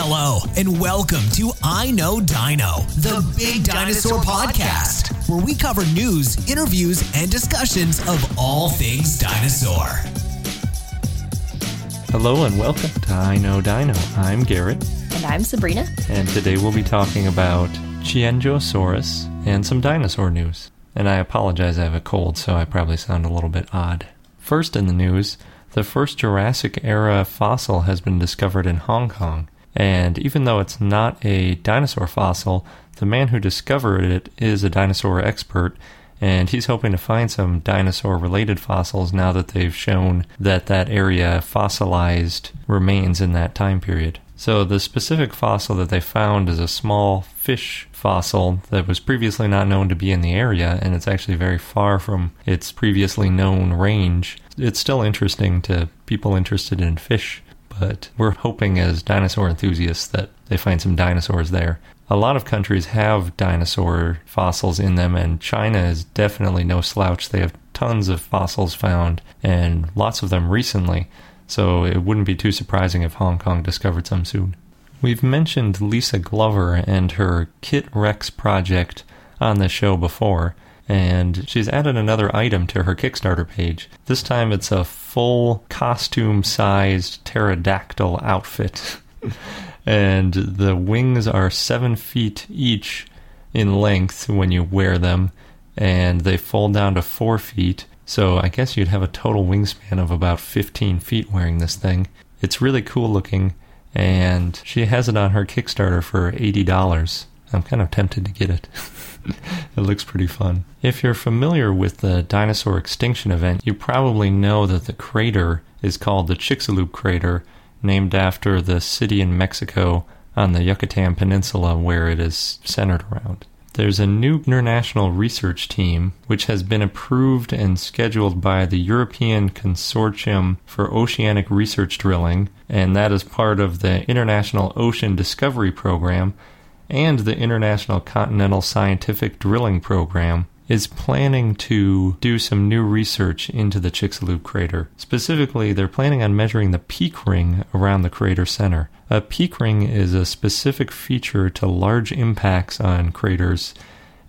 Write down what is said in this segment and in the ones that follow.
Hello, and welcome to I Know Dino, the Big Dinosaur Podcast, where we cover news, interviews, and discussions of all things dinosaur. Hello and welcome to I Know Dino. I'm Garrett, And I'm Sabrina. and today we'll be talking about Qianzhousaurus and some dinosaur news. And I apologize, I have a cold, so I probably sound a little bit odd. First in the news, the first Jurassic era fossil has been discovered in Hong Kong. And even though it's not a dinosaur fossil, the man who discovered it is a dinosaur expert, and he's hoping to find some dinosaur related fossils now that they've shown that that area fossilized remains in that time period. So, the specific fossil that they found is a small fish fossil that was previously not known to be in the area, and it's actually very far from its previously known range. It's still interesting to people interested in fish, but we're hoping as dinosaur enthusiasts that they find some dinosaurs there. A lot of countries have dinosaur fossils in them, and China is definitely no slouch. They have tons of fossils found, and lots of them recently, so it wouldn't be too surprising if Hong Kong discovered some soon. We've mentioned Lisa Glover and her Kit Rex project on the show before, and she's added another item to her Kickstarter page. This time it's a full costume sized pterodactyl outfit. and the wings are seven feet each in length when you wear them, and they fold down to four feet. So I guess you'd have a total wingspan of about 15 feet wearing this thing. It's really cool looking, and she has it on her Kickstarter for $80. I'm kind of tempted to get it. it looks pretty fun. If you're familiar with the dinosaur extinction event, you probably know that the crater is called the Chicxulub crater, named after the city in Mexico on the Yucatan Peninsula where it is centered around. There's a new international research team which has been approved and scheduled by the European Consortium for Oceanic Research Drilling, and that is part of the International Ocean Discovery Program and the International Continental Scientific Drilling Program is planning to do some new research into the Chicxulub crater. Specifically, they're planning on measuring the peak ring around the crater center. A peak ring is a specific feature to large impacts on craters,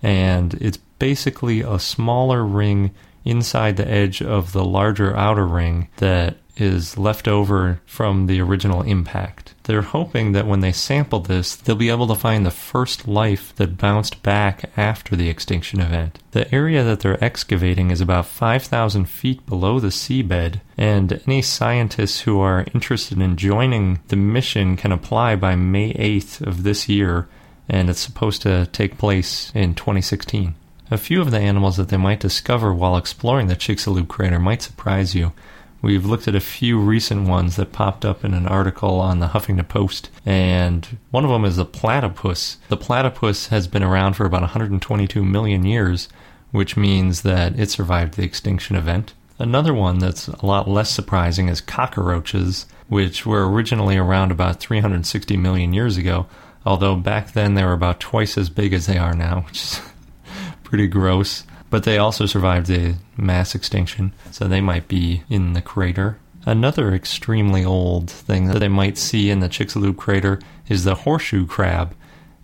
and it's basically a smaller ring inside the edge of the larger outer ring that is left over from the original impact. They're hoping that when they sample this, they'll be able to find the first life that bounced back after the extinction event. The area that they're excavating is about 5,000 feet below the seabed, and any scientists who are interested in joining the mission can apply by May 8th of this year, and it's supposed to take place in 2016. A few of the animals that they might discover while exploring the Chicxulub crater might surprise you. We've looked at a few recent ones that popped up in an article on the Huffington Post, and one of them is the platypus. The platypus has been around for about 122 million years, which means that it survived the extinction event. Another one that's a lot less surprising is cockroaches, which were originally around about 360 million years ago, although back then they were about twice as big as they are now, which is pretty gross but they also survived the mass extinction, so they might be in the crater. Another extremely old thing that they might see in the Chicxulub crater is the horseshoe crab.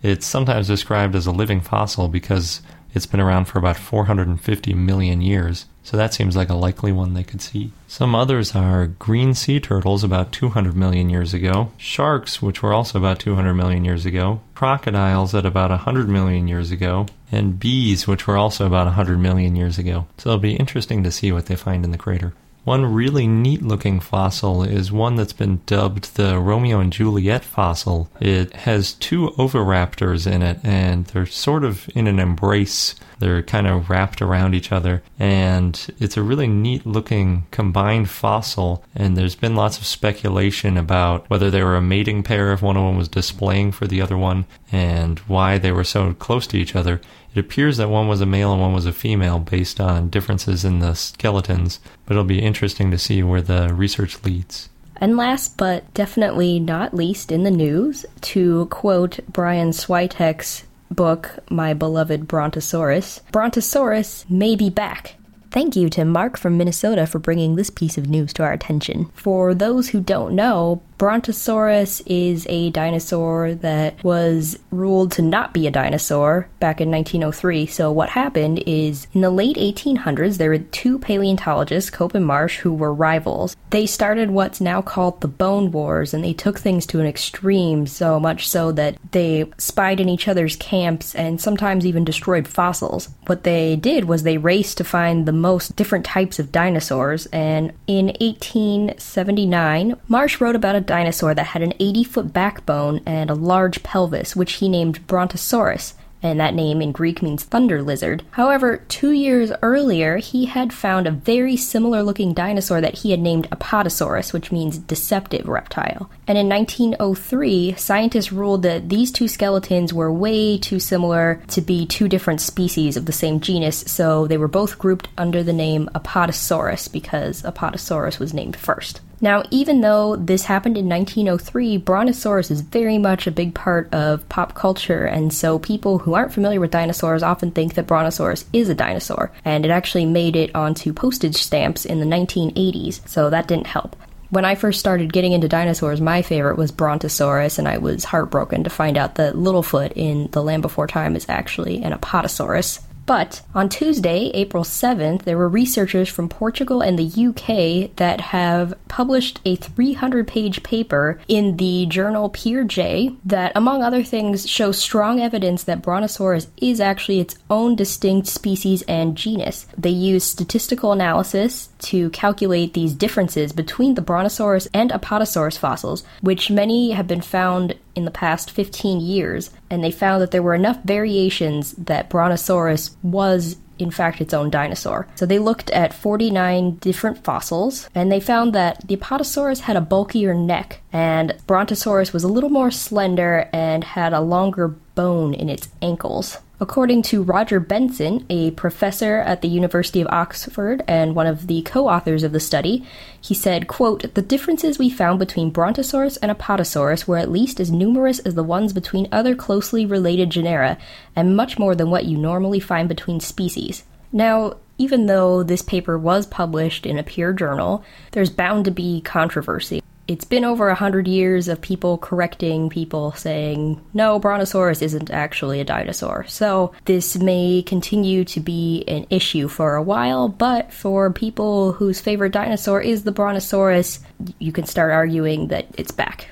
It's sometimes described as a living fossil because it's been around for about 450 million years, so that seems like a likely one they could see. Some others are green sea turtles about 200 million years ago, sharks, which were also about 200 million years ago, crocodiles at about 100 million years ago, and bees, which were also about 100 million years ago. So it'll be interesting to see what they find in the crater. One really neat looking fossil is one that's been dubbed the Romeo and Juliet fossil. It has two oviraptors in it, and they're sort of in an embrace. They're kind of wrapped around each other, and it's a really neat looking combined fossil. And there's been lots of speculation about whether they were a mating pair if one of them was displaying for the other one, and why they were so close to each other. It appears that one was a male and one was a female based on differences in the skeletons, but it'll be interesting to see where the research leads. And last but definitely not least in the news, to quote Brian Switek's book, My Beloved Brontosaurus, Brontosaurus may be back. Thank you to Mark from Minnesota for bringing this piece of news to our attention. For those who don't know, Brontosaurus is a dinosaur that was ruled to not be a dinosaur back in 1903. So, what happened is in the late 1800s, there were two paleontologists, Cope and Marsh, who were rivals. They started what's now called the Bone Wars, and they took things to an extreme, so much so that they spied in each other's camps and sometimes even destroyed fossils. What they did was they raced to find the most different types of dinosaurs, and in 1879, Marsh wrote about a dinosaur that had an 80 foot backbone and a large pelvis, which he named Brontosaurus and that name in Greek means thunder lizard. However, two years earlier, he had found a very similar looking dinosaur that he had named Apatosaurus, which means deceptive reptile. And in 1903, scientists ruled that these two skeletons were way too similar to be two different species of the same genus, so they were both grouped under the name Apatosaurus because Apatosaurus was named first. Now, even though this happened in 1903, Brontosaurus is very much a big part of pop culture, and so people who aren't familiar with dinosaurs often think that Brontosaurus is a dinosaur, and it actually made it onto postage stamps in the 1980s, so that didn't help. When I first started getting into dinosaurs, my favorite was Brontosaurus, and I was heartbroken to find out that Littlefoot in The Land Before Time is actually an Apatosaurus. But on Tuesday, April 7th, there were researchers from Portugal and the UK that have published a 300 page paper in the journal PeerJ that, among other things, shows strong evidence that Brontosaurus is actually its own distinct species and genus. They use statistical analysis to calculate these differences between the Brontosaurus and Apatosaurus fossils, which many have been found in the past 15 years, and they found that there were enough variations that Brontosaurus was in fact its own dinosaur. So they looked at 49 different fossils and they found that the Apatosaurus had a bulkier neck and Brontosaurus was a little more slender and had a longer bone in its ankles. According to Roger Benson, a professor at the University of Oxford and one of the co-authors of the study, he said, quote, "The differences we found between Brontosaurus and Apatosaurus were at least as numerous as the ones between other closely related genera, and much more than what you normally find between species." Now, even though this paper was published in a peer journal, there's bound to be controversy it's been over a hundred years of people correcting people saying, no, Brontosaurus isn't actually a dinosaur. So this may continue to be an issue for a while, but for people whose favorite dinosaur is the Brontosaurus, you can start arguing that it's back.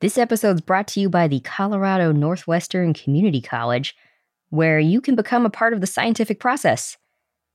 This episode's brought to you by the Colorado Northwestern Community College, where you can become a part of the scientific process.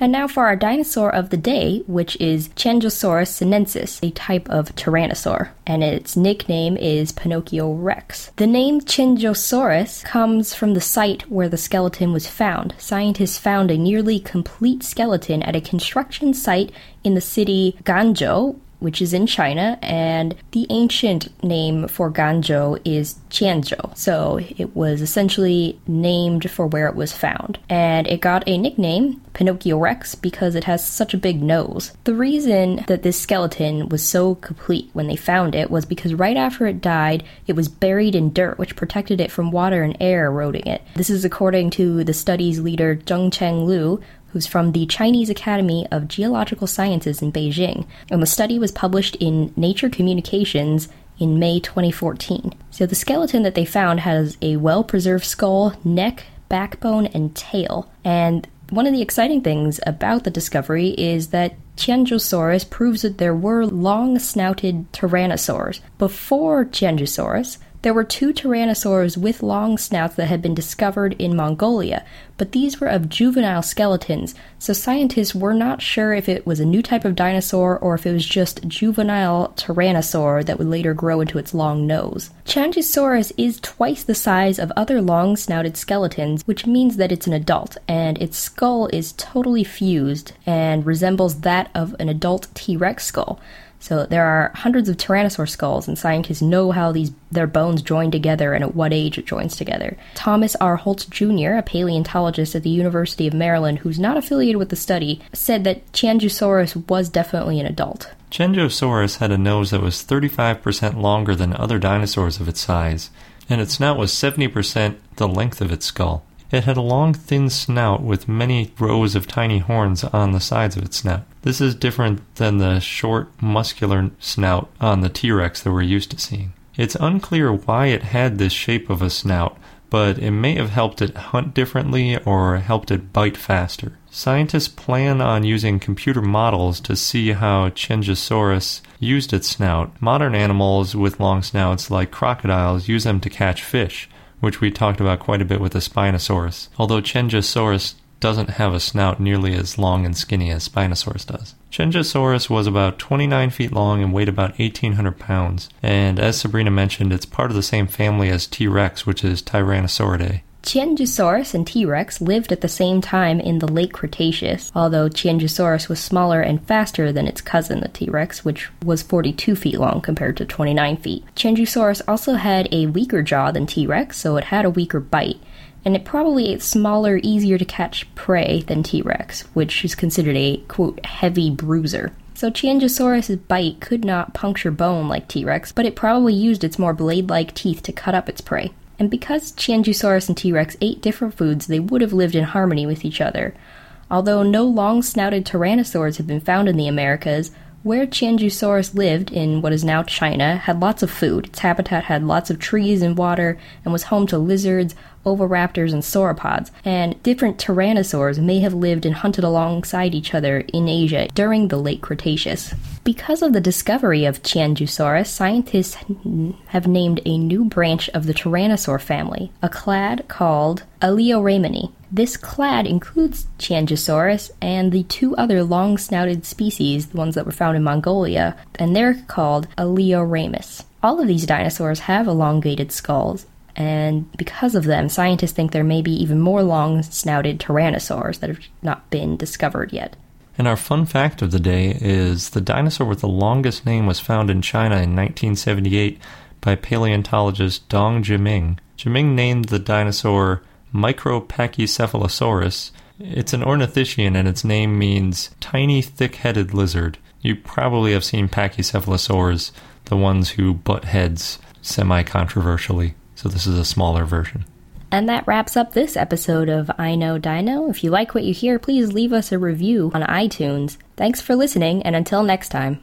And now for our dinosaur of the day, which is Qianzhousaurus sinensis, a type of tyrannosaur, and its nickname is Pinocchio rex. The name Qianzhousaurus comes from the site where the skeleton was found. Scientists found a nearly complete skeleton at a construction site in the city Ganzhou, which is in China, and the ancient name for Ganzhou is Qianzhou. So it was essentially named for where it was found. And it got a nickname, Pinocchio Rex, because it has such a big nose. The reason that this skeleton was so complete when they found it was because right after it died, it was buried in dirt, which protected it from water and air eroding it. This is according to the study's leader, Zheng Cheng Lu, who's from the Chinese Academy of Geological Sciences in Beijing, and the study was published in Nature Communications in May 2014. So the skeleton that they found has a well preserved skull, neck, backbone, and tail. And one of the exciting things about the discovery is that Qianzhousaurus proves that there were long snouted tyrannosaurs. Before Qianzhousaurus, there were two tyrannosaurs with long snouts that had been discovered in Mongolia, but these were of juvenile skeletons, so scientists were not sure if it was a new type of dinosaur or if it was just juvenile tyrannosaur that would later grow into its long nose. Qianzhousaurus is twice the size of other long snouted skeletons, which means that it's an adult, and its skull is totally fused and resembles that of an adult T Rex skull. So there are hundreds of tyrannosaur skulls, and scientists know how these their bones join together and at what age it joins together. Thomas R. Holtz Jr., a paleontologist at the University of Maryland who's not affiliated with the study, said that Qianzhousaurus was definitely an adult. Qianzhousaurus had a nose that was 35% longer than other dinosaurs of its size, and its snout was 70% the length of its skull. It had a long, thin snout with many rows of tiny horns on the sides of its snout. This is different than the short, muscular snout on the T Rex that we're used to seeing. It's unclear why it had this shape of a snout, but it may have helped it hunt differently or helped it bite faster. Scientists plan on using computer models to see how Qianzhousaurus used its snout. Modern animals with long snouts, like crocodiles, use them to catch fish which we talked about quite a bit with the Spinosaurus, although Qianzhousaurus doesn't have a snout nearly as long and skinny as Spinosaurus does. Qianzhousaurus was about 29 feet long and weighed about 1,800 pounds, and as Sabrina mentioned, it's part of the same family as T Rex, which is Tyrannosauridae. Qianzhousaurus and T Rex lived at the same time in the late Cretaceous, although Qianzhousaurus was smaller and faster than its cousin, the T Rex, which was 42 feet long compared to 29 feet. Qianzhousaurus also had a weaker jaw than T Rex, so it had a weaker bite, and it probably ate smaller, easier to catch prey than T Rex, which is considered a, quote, heavy bruiser. So Qianzhousaurus' bite could not puncture bone like T Rex, but it probably used its more blade like teeth to cut up its prey. And because Qianzhousaurus and T Rex ate different foods, they would have lived in harmony with each other. Although no long snouted tyrannosaurs have been found in the Americas, where Qianzhousaurus lived, in what is now China, had lots of food. Its habitat had lots of trees and water and was home to lizards, oviraptors, and sauropods. And different tyrannosaurs may have lived and hunted alongside each other in Asia during the late Cretaceous. Because of the discovery of Qianzhousaurus, scientists have named a new branch of the tyrannosaur family, a clade called Alioramini. This clade includes Qianzhousaurus and the two other long snouted species, the ones that were found in Mongolia, and they're called Alioramus. All of these dinosaurs have elongated skulls, and because of them, scientists think there may be even more long snouted tyrannosaurs that have not been discovered yet. And our fun fact of the day is the dinosaur with the longest name was found in China in 1978 by paleontologist Dong Zhiming. Jiming named the dinosaur Micropachycephalosaurus. It's an ornithischian and its name means tiny thick headed lizard. You probably have seen pachycephalosaurs, the ones who butt heads semi controversially. So this is a smaller version. And that wraps up this episode of I Know Dino. If you like what you hear, please leave us a review on iTunes. Thanks for listening, and until next time.